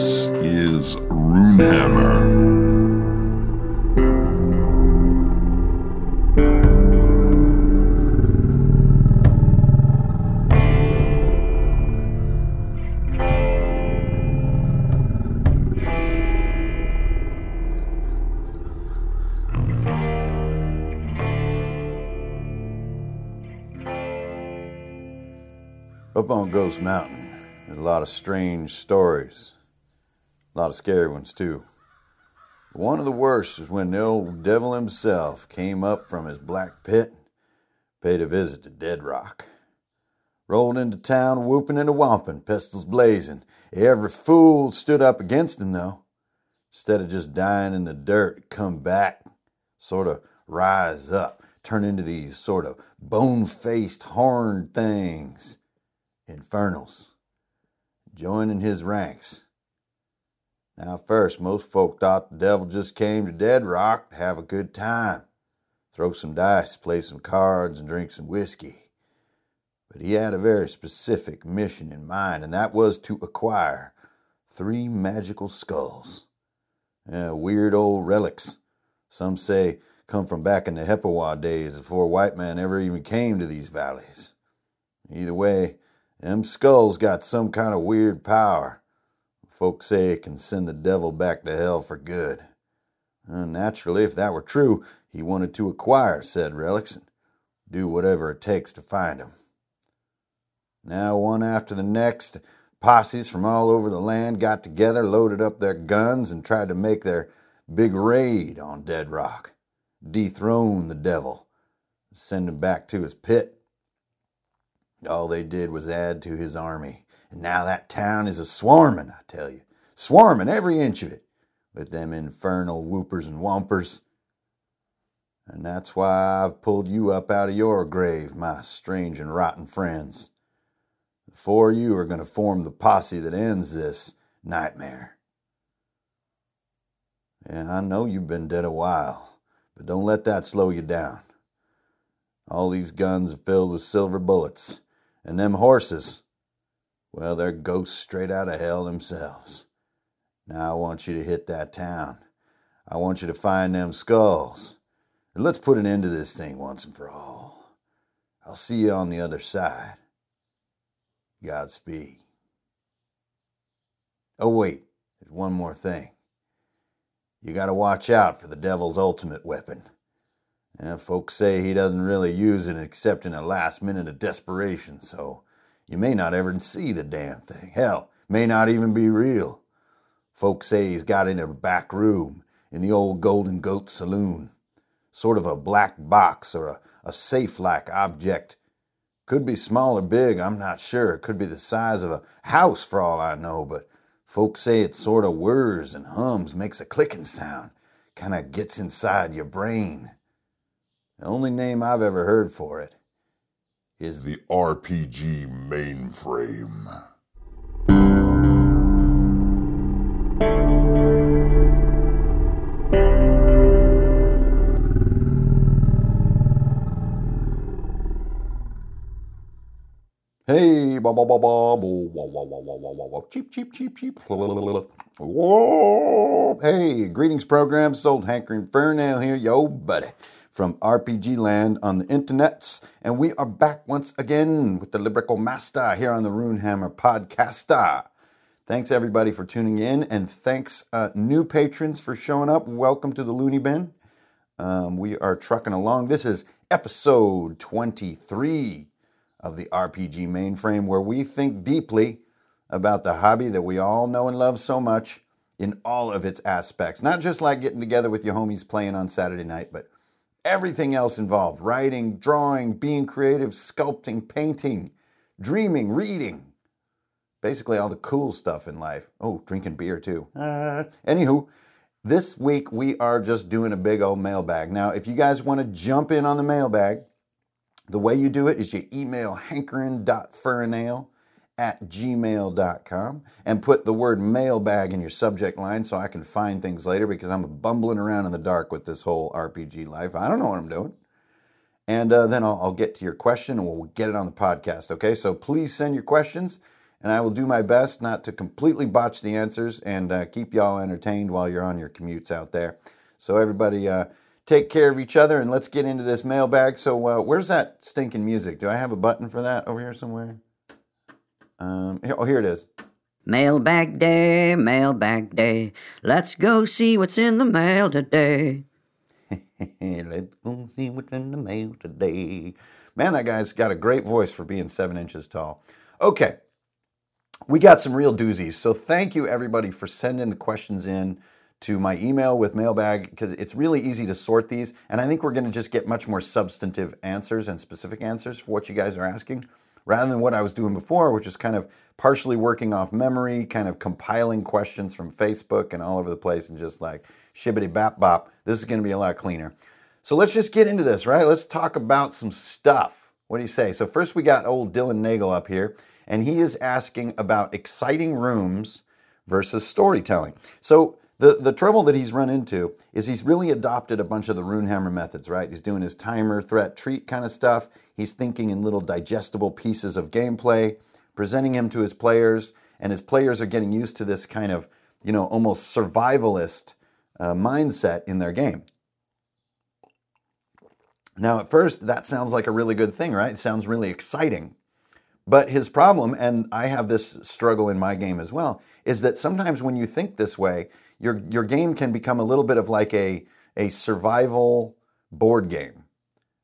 This is Runehammer. Up on Ghost Mountain, there's a lot of strange stories. A lot of scary ones, too. One of the worst was when the old devil himself came up from his black pit, paid a visit to Dead Rock. Rolled into town whooping and a whomping, pistols blazing. Every fool stood up against him, though. Instead of just dying in the dirt, come back, sort of rise up, turn into these sort of bone faced, horned things infernals, joining his ranks. Now, first, most folk thought the devil just came to Dead Rock to have a good time, throw some dice, play some cards, and drink some whiskey. But he had a very specific mission in mind, and that was to acquire three magical skulls. Yeah, weird old relics. Some say come from back in the Heppewa days before white man ever even came to these valleys. Either way, them skulls got some kind of weird power. Folks say it can send the devil back to hell for good. And naturally, if that were true, he wanted to acquire said relics and do whatever it takes to find them. Now, one after the next, posses from all over the land got together, loaded up their guns, and tried to make their big raid on Dead Rock, dethrone the devil, send him back to his pit. All they did was add to his army. And now that town is a swarming, I tell you. Swarming every inch of it with them infernal whoopers and whompers. And that's why I've pulled you up out of your grave, my strange and rotten friends. The four of you are going to form the posse that ends this nightmare. Yeah, I know you've been dead a while, but don't let that slow you down. All these guns are filled with silver bullets, and them horses, well, they're ghosts straight out of hell themselves. Now I want you to hit that town. I want you to find them skulls. And let's put an end to this thing once and for all. I'll see you on the other side. Godspeed. Oh, wait, there's one more thing. You got to watch out for the devil's ultimate weapon. And folks say he doesn't really use it except in a last minute of desperation, so you may not ever see the damn thing. Hell, may not even be real. Folks say he's got in a back room in the old Golden Goat Saloon. Sort of a black box or a, a safe like object. Could be small or big, I'm not sure. It could be the size of a house for all I know, but folks say it sort of whirs and hums, makes a clicking sound, kind of gets inside your brain. The only name I've ever heard for it is The RPG mainframe. Hey, ba ba ba ba, cheep, cheep, cheep, cheep. Whoa. Hey, greetings, program. Sold Hankerin Ferinale here, yo, buddy, from RPG Land on the internets. And we are back once again with the Librico Master here on the Runehammer Podcaster. Thanks, everybody, for tuning in. And thanks, uh, new patrons, for showing up. Welcome to the Loony Bin. Um, we are trucking along. This is episode 23 of the RPG mainframe, where we think deeply about the hobby that we all know and love so much in all of its aspects. Not just like getting together with your homies playing on Saturday night, but everything else involved writing, drawing, being creative, sculpting, painting, dreaming, reading. Basically, all the cool stuff in life. Oh, drinking beer too. Uh, anywho, this week we are just doing a big old mailbag. Now, if you guys want to jump in on the mailbag, the way you do it is you email hankerin.ferinale at gmail.com and put the word mailbag in your subject line so I can find things later because I'm bumbling around in the dark with this whole RPG life. I don't know what I'm doing. And uh, then I'll, I'll get to your question and we'll get it on the podcast. Okay, so please send your questions and I will do my best not to completely botch the answers and uh, keep y'all entertained while you're on your commutes out there. So, everybody, uh, take care of each other and let's get into this mailbag. So, uh, where's that stinking music? Do I have a button for that over here somewhere? Um, oh, here it is. Mailbag day, mailbag day. Let's go see what's in the mail today. Let's go see what's in the mail today. Man, that guy's got a great voice for being seven inches tall. Okay, we got some real doozies. So thank you everybody for sending the questions in to my email with mailbag because it's really easy to sort these. And I think we're going to just get much more substantive answers and specific answers for what you guys are asking rather than what I was doing before, which is kind of partially working off memory, kind of compiling questions from Facebook and all over the place and just like shibbity bap bop. This is going to be a lot cleaner. So let's just get into this, right? Let's talk about some stuff. What do you say? So, first we got old Dylan Nagel up here and he is asking about exciting rooms versus storytelling. So the, the trouble that he's run into is he's really adopted a bunch of the Runehammer methods, right? He's doing his timer, threat, treat kind of stuff. He's thinking in little digestible pieces of gameplay, presenting him to his players, and his players are getting used to this kind of, you know, almost survivalist uh, mindset in their game. Now, at first, that sounds like a really good thing, right? It sounds really exciting. But his problem, and I have this struggle in my game as well, is that sometimes when you think this way, your your game can become a little bit of like a a survival board game,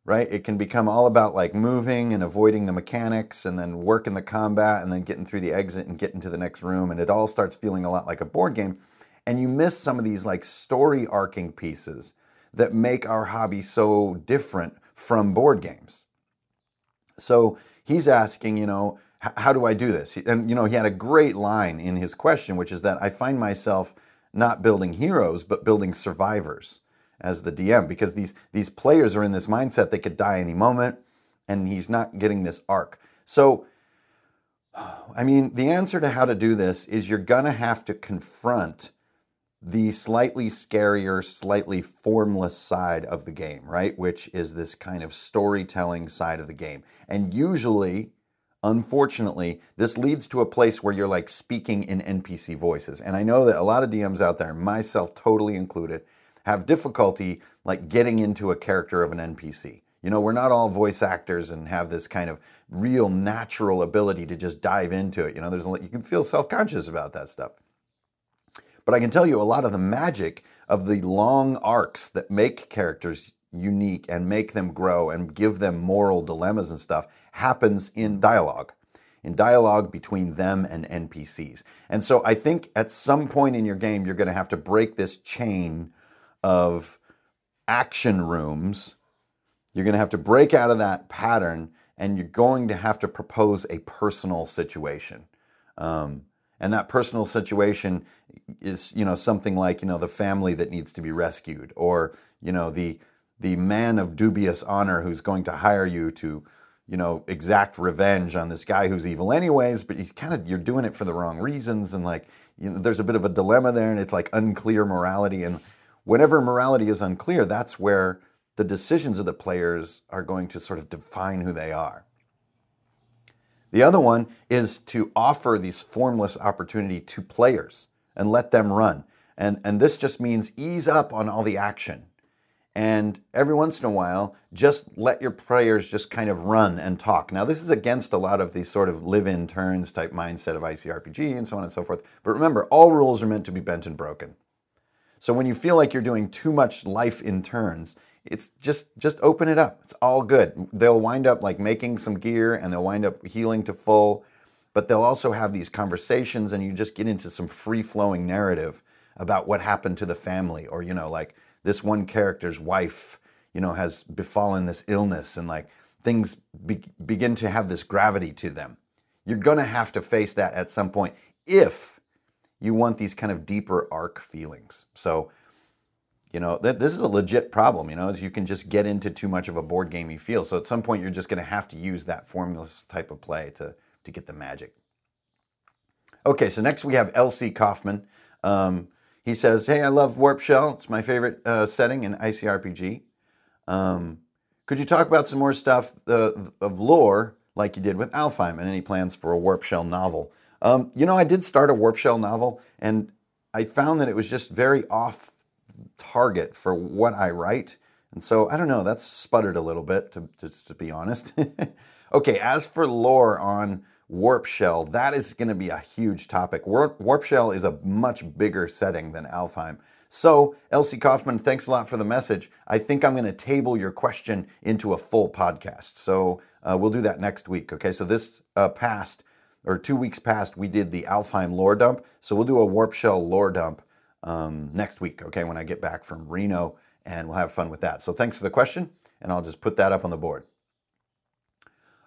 right? It can become all about like moving and avoiding the mechanics and then working the combat and then getting through the exit and getting to the next room and it all starts feeling a lot like a board game and you miss some of these like story arcing pieces that make our hobby so different from board games. So he's asking, you know, how do I do this? And, you know, he had a great line in his question, which is that I find myself not building heroes, but building survivors as the DM because these, these players are in this mindset they could die any moment and he's not getting this arc. So, I mean, the answer to how to do this is you're going to have to confront the slightly scarier, slightly formless side of the game, right? Which is this kind of storytelling side of the game. And usually, unfortunately, this leads to a place where you're like speaking in NPC voices. And I know that a lot of DMs out there, myself totally included, have difficulty like getting into a character of an NPC. You know, we're not all voice actors and have this kind of real natural ability to just dive into it. You know, there's a, lot you can feel self-conscious about that stuff. But I can tell you a lot of the magic of the long arcs that make characters unique and make them grow and give them moral dilemmas and stuff happens in dialogue, in dialogue between them and NPCs. And so I think at some point in your game, you're going to have to break this chain of action rooms. You're going to have to break out of that pattern and you're going to have to propose a personal situation. Um, and that personal situation is you know something like you know the family that needs to be rescued or you know the the man of dubious honor who's going to hire you to you know exact revenge on this guy who's evil anyways but he's kind of you're doing it for the wrong reasons and like you know there's a bit of a dilemma there and it's like unclear morality and whenever morality is unclear that's where the decisions of the players are going to sort of define who they are the other one is to offer these formless opportunity to players and let them run. And, and this just means ease up on all the action. And every once in a while, just let your players just kind of run and talk. Now, this is against a lot of the sort of live in turns type mindset of ICRPG and so on and so forth. But remember, all rules are meant to be bent and broken. So when you feel like you're doing too much life in turns, it's just just open it up. It's all good. They'll wind up like making some gear and they'll wind up healing to full but they'll also have these conversations and you just get into some free flowing narrative about what happened to the family or you know like this one character's wife you know has befallen this illness and like things be- begin to have this gravity to them you're going to have to face that at some point if you want these kind of deeper arc feelings so you know th- this is a legit problem you know you can just get into too much of a board gamey feel so at some point you're just going to have to use that formless type of play to to get the magic. Okay, so next we have LC Kaufman. Um, he says, Hey, I love Warp Shell. It's my favorite uh, setting in ICRPG. Um, could you talk about some more stuff uh, of lore like you did with Alfheim and any plans for a Warp Shell novel? Um, you know, I did start a Warp Shell novel, and I found that it was just very off target for what I write. And so I don't know, that's sputtered a little bit, to, to, to be honest. okay, as for lore on Warp Shell, that is going to be a huge topic. Warp, Shell is a much bigger setting than Alfheim. So, Elsie Kaufman, thanks a lot for the message. I think I'm going to table your question into a full podcast. So, uh, we'll do that next week. Okay, so this uh, past, or two weeks past, we did the Alfheim lore dump. So, we'll do a Warp Shell lore dump um, next week, okay, when I get back from Reno, and we'll have fun with that. So, thanks for the question, and I'll just put that up on the board.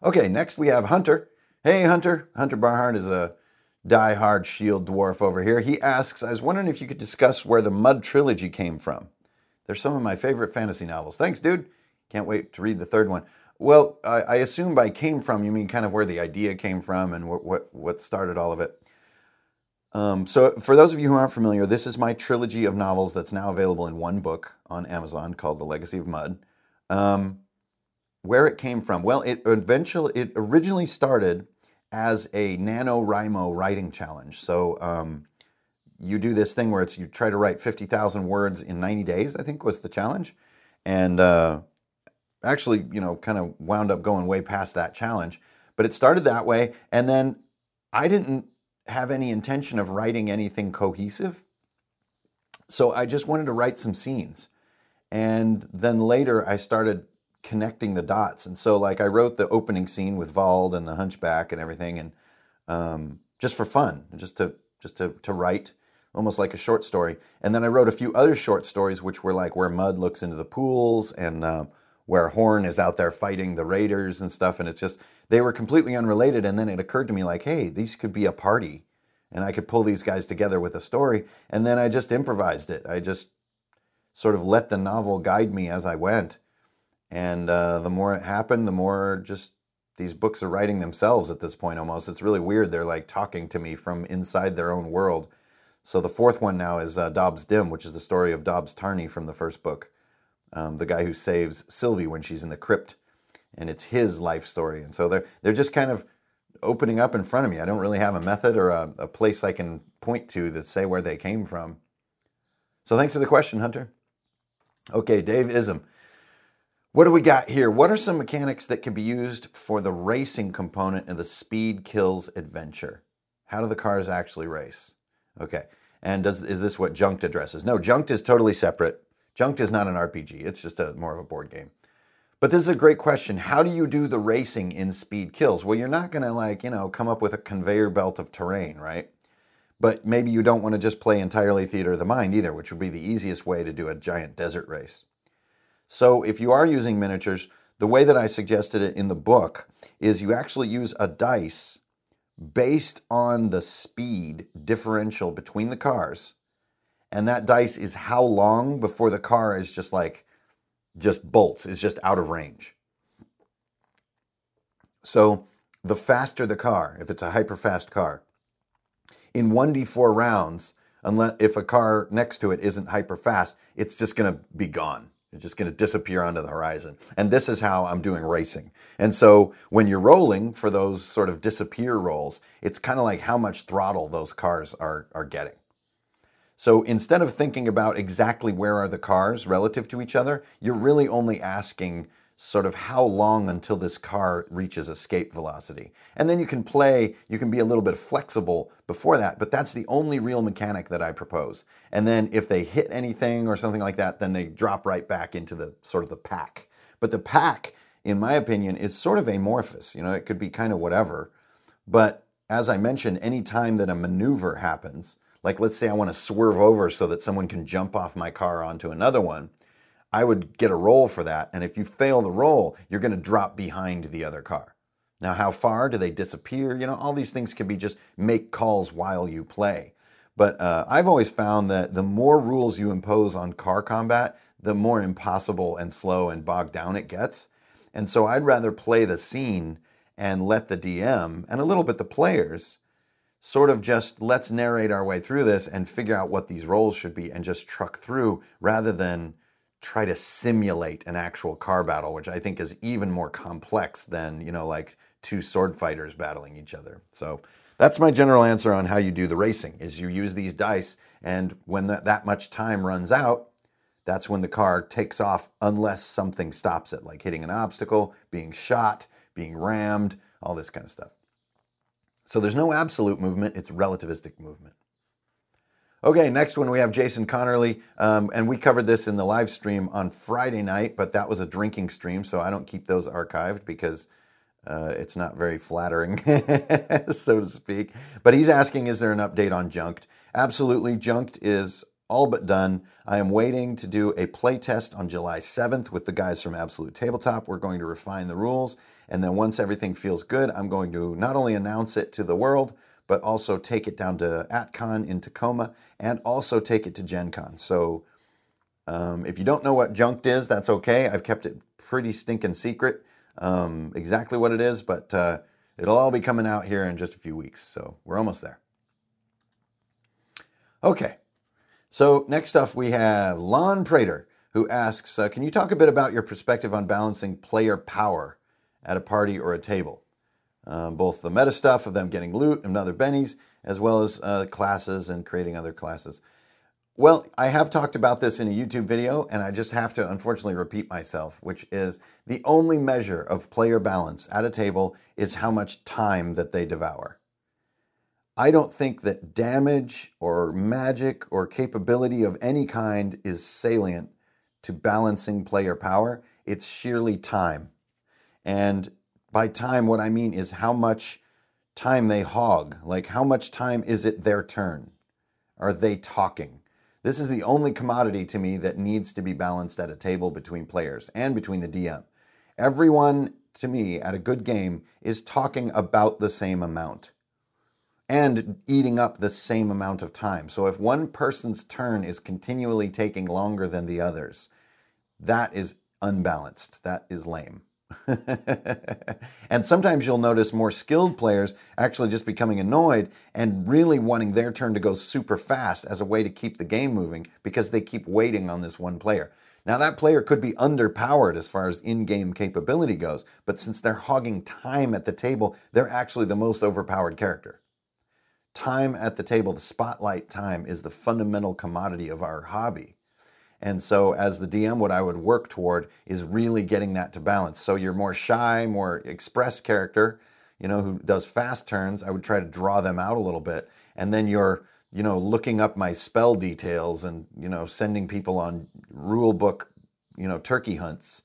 Okay, next we have Hunter. Hey, Hunter. Hunter Barhart is a die-hard shield dwarf over here. He asks, I was wondering if you could discuss where the Mud trilogy came from. They're some of my favorite fantasy novels. Thanks, dude. Can't wait to read the third one. Well, I, I assume by came from, you mean kind of where the idea came from and what, what, what started all of it. Um, so, for those of you who aren't familiar, this is my trilogy of novels that's now available in one book on Amazon called The Legacy of Mud. Um, where it came from? Well, it eventually it originally started as a NaNoWriMo writing challenge. So um, you do this thing where it's you try to write fifty thousand words in ninety days. I think was the challenge, and uh, actually, you know, kind of wound up going way past that challenge. But it started that way, and then I didn't have any intention of writing anything cohesive. So I just wanted to write some scenes. And then later I started connecting the dots. And so, like, I wrote the opening scene with Vald and the Hunchback and everything, and um, just for fun, just to just to to write, almost like a short story. And then I wrote a few other short stories, which were like where Mud looks into the pools and uh, where Horn is out there fighting the raiders and stuff. And it's just they were completely unrelated. And then it occurred to me like, hey, these could be a party, and I could pull these guys together with a story. And then I just improvised it. I just sort of let the novel guide me as I went and uh, the more it happened, the more just these books are writing themselves at this point almost. It's really weird. They're like talking to me from inside their own world. So the fourth one now is uh, Dobbs Dim, which is the story of Dobbs Tarney from the first book, um, the guy who saves Sylvie when she's in the crypt, and it's his life story. And so they're they're just kind of opening up in front of me. I don't really have a method or a, a place I can point to that say where they came from. So thanks for the question, Hunter. Okay, Dave Ism. What do we got here? What are some mechanics that can be used for the racing component in the Speed Kills adventure? How do the cars actually race? Okay. And does is this what Junked addresses? No, Junked is totally separate. Junked is not an RPG. It's just a more of a board game. But this is a great question. How do you do the racing in Speed Kills? Well, you're not going to like, you know, come up with a conveyor belt of terrain, right? But maybe you don't want to just play entirely Theater of the Mind either, which would be the easiest way to do a giant desert race. So if you are using miniatures, the way that I suggested it in the book is you actually use a dice based on the speed differential between the cars. And that dice is how long before the car is just like, just bolts, is just out of range. So the faster the car, if it's a hyper fast car, in 1d4 rounds, unless if a car next to it isn't hyper fast, it's just going to be gone. It's just going to disappear onto the horizon. And this is how I'm doing racing. And so when you're rolling for those sort of disappear rolls, it's kind of like how much throttle those cars are, are getting. So instead of thinking about exactly where are the cars relative to each other, you're really only asking sort of how long until this car reaches escape velocity. And then you can play, you can be a little bit flexible before that, but that's the only real mechanic that I propose. And then if they hit anything or something like that, then they drop right back into the sort of the pack. But the pack, in my opinion, is sort of amorphous. You know, it could be kind of whatever. But as I mentioned, any time that a maneuver happens, like let's say I want to swerve over so that someone can jump off my car onto another one, I would get a roll for that. And if you fail the roll, you're going to drop behind the other car. Now, how far do they disappear? You know, all these things can be just make calls while you play. But uh, I've always found that the more rules you impose on car combat, the more impossible and slow and bogged down it gets. And so I'd rather play the scene and let the DM and a little bit the players sort of just let's narrate our way through this and figure out what these roles should be and just truck through rather than try to simulate an actual car battle, which I think is even more complex than, you know, like two sword fighters battling each other. So that's my general answer on how you do the racing is you use these dice and when that, that much time runs out that's when the car takes off unless something stops it like hitting an obstacle being shot being rammed all this kind of stuff so there's no absolute movement it's relativistic movement Okay, next one we have Jason Connerly, um, and we covered this in the live stream on Friday night, but that was a drinking stream, so I don't keep those archived because uh, it's not very flattering, so to speak. But he's asking, is there an update on Junked? Absolutely, Junked is all but done. I am waiting to do a play test on July 7th with the guys from Absolute Tabletop. We're going to refine the rules, and then once everything feels good, I'm going to not only announce it to the world, but also take it down to AtCon in Tacoma and also take it to Gen Con. So um, if you don't know what Junked is, that's okay. I've kept it pretty stinking secret um, exactly what it is, but uh, it'll all be coming out here in just a few weeks. So we're almost there. Okay. So next up, we have Lon Prater, who asks uh, Can you talk a bit about your perspective on balancing player power at a party or a table? Um, both the meta stuff of them getting loot and other bennies, as well as uh, classes and creating other classes. Well, I have talked about this in a YouTube video, and I just have to unfortunately repeat myself, which is the only measure of player balance at a table is how much time that they devour. I don't think that damage or magic or capability of any kind is salient to balancing player power. It's sheerly time. And by time, what I mean is how much time they hog. Like, how much time is it their turn? Are they talking? This is the only commodity to me that needs to be balanced at a table between players and between the DM. Everyone, to me, at a good game is talking about the same amount and eating up the same amount of time. So if one person's turn is continually taking longer than the others, that is unbalanced. That is lame. and sometimes you'll notice more skilled players actually just becoming annoyed and really wanting their turn to go super fast as a way to keep the game moving because they keep waiting on this one player. Now, that player could be underpowered as far as in game capability goes, but since they're hogging time at the table, they're actually the most overpowered character. Time at the table, the spotlight time, is the fundamental commodity of our hobby. And so, as the DM, what I would work toward is really getting that to balance. So, you're more shy, more express character, you know, who does fast turns. I would try to draw them out a little bit. And then you're, you know, looking up my spell details and, you know, sending people on rule book, you know, turkey hunts.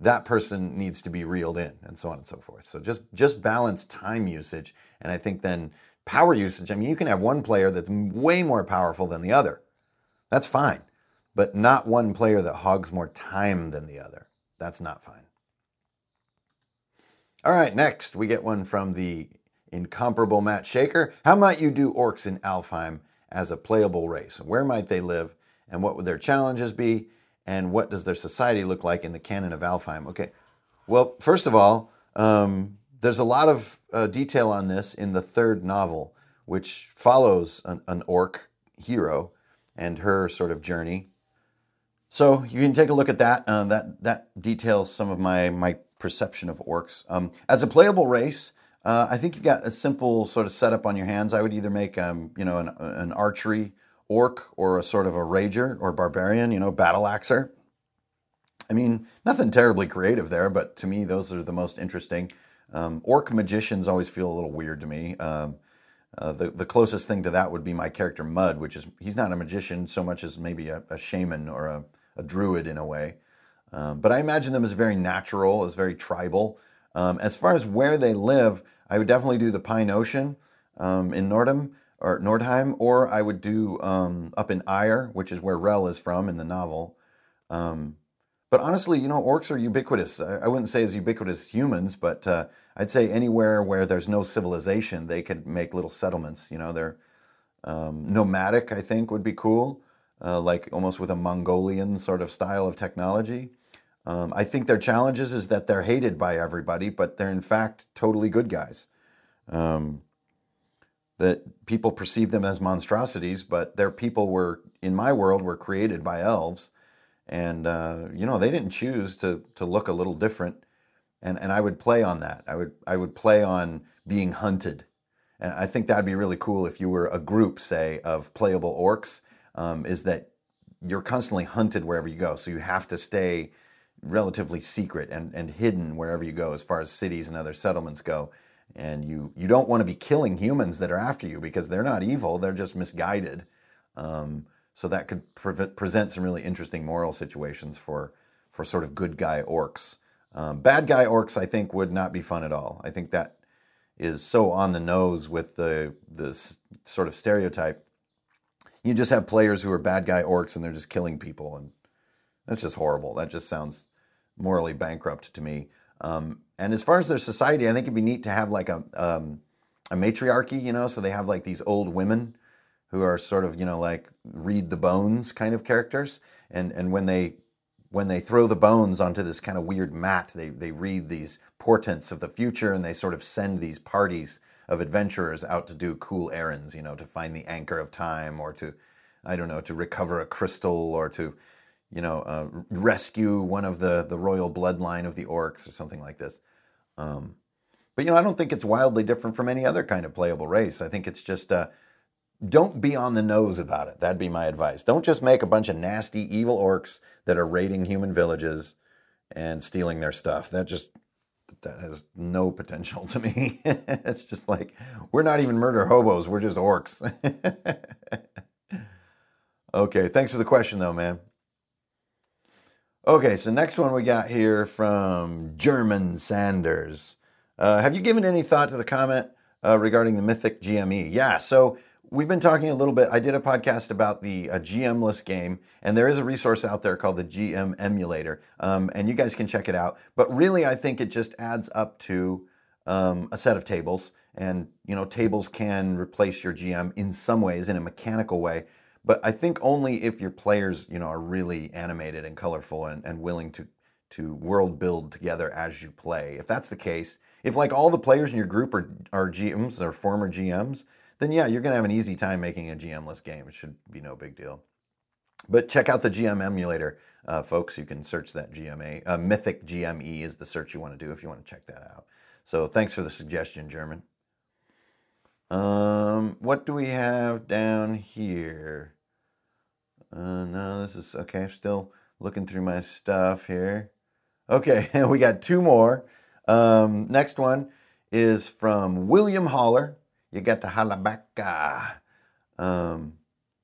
That person needs to be reeled in and so on and so forth. So, just, just balance time usage. And I think then power usage, I mean, you can have one player that's way more powerful than the other. That's fine but not one player that hogs more time than the other. That's not fine. All right, next we get one from the incomparable Matt Shaker. How might you do orcs in Alfheim as a playable race? Where might they live? And what would their challenges be? And what does their society look like in the canon of Alfheim? Okay, well, first of all, um, there's a lot of uh, detail on this in the third novel, which follows an, an orc hero and her sort of journey so you can take a look at that. Uh, that that details some of my my perception of orcs um, as a playable race. Uh, I think you've got a simple sort of setup on your hands. I would either make um, you know an, an archery orc or a sort of a rager or barbarian, you know, battle axer. I mean, nothing terribly creative there, but to me, those are the most interesting. Um, orc magicians always feel a little weird to me. Um, uh, the, the closest thing to that would be my character Mud, which is he's not a magician so much as maybe a, a shaman or a, a druid in a way. Um, but I imagine them as very natural, as very tribal. Um, as far as where they live, I would definitely do the Pine Ocean um, in Nordheim or Nordheim, or I would do um, up in Ire, which is where Rel is from in the novel. Um, but honestly, you know, orcs are ubiquitous. I, wouldn't say as ubiquitous as humans, but uh, I'd say anywhere where there's no civilization, they could make little settlements. You know, they're um, nomadic. I think would be cool uh, like almost with a Mongolian sort of style of technology. Um, I think their challenges is that they're hated by everybody, but they're in fact totally good guys. Um, that people perceive them as monstrosities, but their people were, in my world, were created by elves, and uh, you know they didn't choose to to look a little different. And and I would play on that. I would I would play on being hunted, and I think that'd be really cool if you were a group, say, of playable orcs. Um, is that you're constantly hunted wherever you go, so you have to stay relatively secret and, and hidden wherever you go, as far as cities and other settlements go. And you you don't want to be killing humans that are after you because they're not evil; they're just misguided. Um, so that could pre- present some really interesting moral situations for for sort of good guy orcs. Um, bad guy orcs, I think, would not be fun at all. I think that is so on the nose with the the sort of stereotype. You just have players who are bad guy orcs and they're just killing people, and that's just horrible. That just sounds morally bankrupt to me. Um, and as far as their society, I think it'd be neat to have like a um, a matriarchy, you know, so they have like these old women who are sort of you know like read the bones kind of characters, and and when they when they throw the bones onto this kind of weird mat, they they read these portents of the future, and they sort of send these parties of adventurers out to do cool errands, you know, to find the anchor of time or to I don't know to recover a crystal or to you know uh, rescue one of the the royal bloodline of the orcs or something like this. Um, but you know, I don't think it's wildly different from any other kind of playable race. I think it's just uh, don't be on the nose about it. That'd be my advice. Don't just make a bunch of nasty, evil orcs that are raiding human villages and stealing their stuff. That just that has no potential to me. it's just like we're not even murder hobos. We're just orcs. okay, thanks for the question, though, man. Okay, so next one we got here from German Sanders. Uh, have you given any thought to the comment uh, regarding the Mythic GME? Yeah, so we've been talking a little bit. I did a podcast about the uh, GMless game, and there is a resource out there called the GM Emulator, um, and you guys can check it out. But really, I think it just adds up to um, a set of tables, and you know, tables can replace your GM in some ways in a mechanical way. But I think only if your players, you know, are really animated and colorful and, and willing to to world build together as you play. If that's the case, if like all the players in your group are, are GMs or former GMs, then yeah, you're going to have an easy time making a GM-less game. It should be no big deal. But check out the GM emulator, uh, folks. You can search that GMA. Uh, Mythic GME is the search you want to do if you want to check that out. So thanks for the suggestion, German. Um, what do we have down here? Uh, no, this is okay. Still looking through my stuff here. Okay, we got two more. Um, next one is from William Holler you get to Halabaka. Um,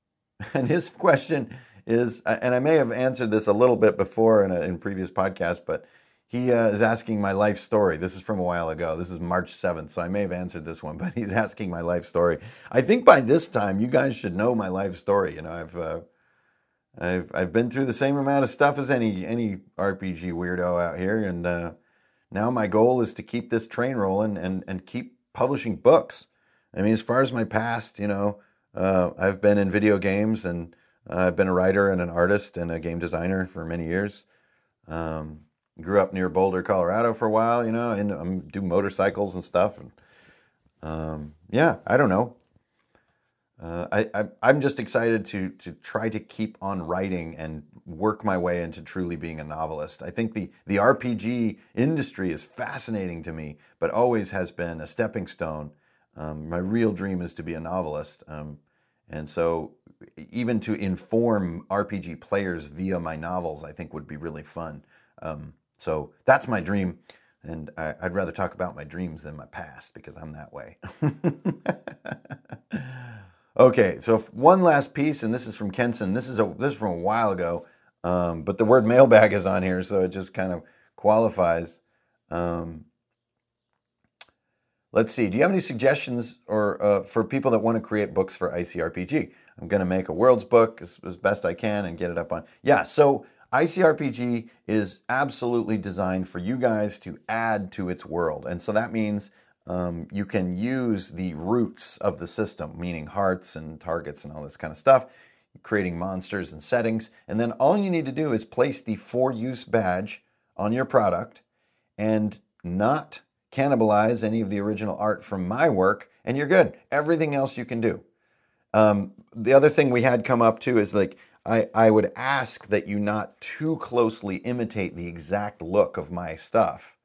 and his question is, and I may have answered this a little bit before in a in previous podcasts, but he uh, is asking my life story. This is from a while ago. This is March 7th, so I may have answered this one, but he's asking my life story. I think by this time you guys should know my life story. You know, I've uh, I've I've been through the same amount of stuff as any any RPG weirdo out here, and uh, now my goal is to keep this train rolling and and keep publishing books. I mean, as far as my past, you know, uh, I've been in video games and uh, I've been a writer and an artist and a game designer for many years. Um, grew up near Boulder, Colorado for a while, you know, and um, do motorcycles and stuff. And um, yeah, I don't know. Uh, I, I am just excited to to try to keep on writing and work my way into truly being a novelist. I think the the RPG industry is fascinating to me, but always has been a stepping stone um, my real dream is to be a novelist. Um, and so, even to inform RPG players via my novels, I think would be really fun. Um, so, that's my dream. And I, would rather talk about my dreams than my past because I'm that way. okay, so one last piece, and this is from Kenson. This is a this is from a while ago, um, but the word mailbag is on here, so it just kind of qualifies. Um, Let's see. Do you have any suggestions or uh, for people that want to create books for ICRPG? I'm going to make a world's book as, as best I can and get it up on. Yeah. So ICRPG is absolutely designed for you guys to add to its world, and so that means um, you can use the roots of the system, meaning hearts and targets and all this kind of stuff, creating monsters and settings, and then all you need to do is place the for use badge on your product and not cannibalize any of the original art from my work, and you're good. Everything else you can do. Um, the other thing we had come up to is like, I, I would ask that you not too closely imitate the exact look of my stuff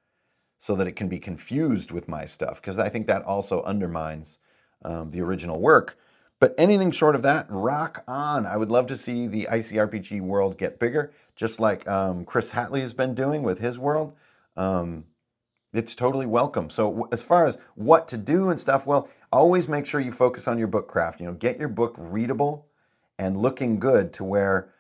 so that it can be confused with my stuff, because I think that also undermines um, the original work. But anything short of that, rock on. I would love to see the ICRPG world get bigger, just like um, Chris Hatley has been doing with his world. Um, it's totally welcome. So, as far as what to do and stuff, well, always make sure you focus on your book craft. You know, get your book readable and looking good to where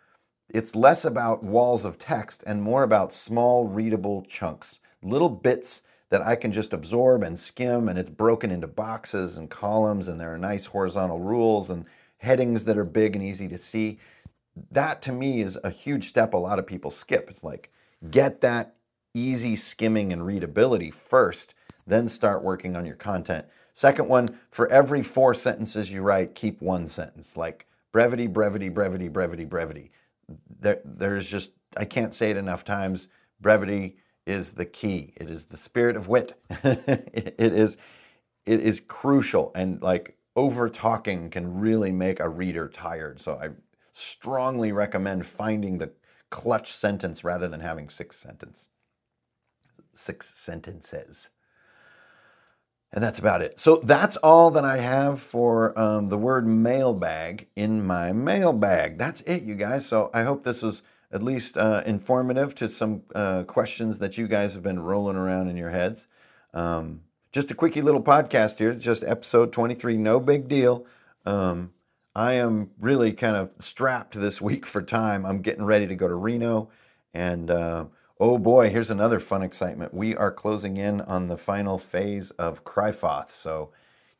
it's less about walls of text and more about small, readable chunks, little bits that I can just absorb and skim, and it's broken into boxes and columns, and there are nice horizontal rules and headings that are big and easy to see. That to me is a huge step a lot of people skip. It's like get that easy skimming and readability first, then start working on your content. Second one, for every four sentences you write, keep one sentence. Like brevity, brevity, brevity, brevity, brevity. There, there's just, I can't say it enough times. Brevity is the key. It is the spirit of wit. it is it is crucial and like over talking can really make a reader tired. So I strongly recommend finding the clutch sentence rather than having six sentence six sentences. And that's about it. So that's all that I have for um, the word mailbag in my mailbag. That's it, you guys. So I hope this was at least uh, informative to some uh, questions that you guys have been rolling around in your heads. Um, just a quickie little podcast here, just episode 23, no big deal. Um, I am really kind of strapped this week for time. I'm getting ready to go to Reno. And uh, oh boy, here's another fun excitement. We are closing in on the final phase of Qriphoth. So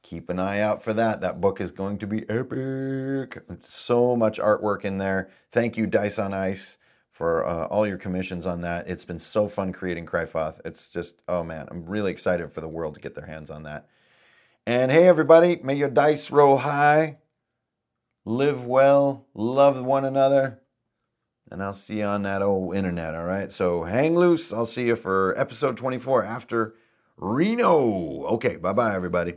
keep an eye out for that. That book is going to be epic. So much artwork in there. Thank you, Dice on Ice, for uh, all your commissions on that. It's been so fun creating Qriphoth. It's just, oh man, I'm really excited for the world to get their hands on that. And hey, everybody, may your dice roll high, live well, love one another, and I'll see you on that old internet, all right? So hang loose. I'll see you for episode 24 after Reno. Okay, bye bye, everybody.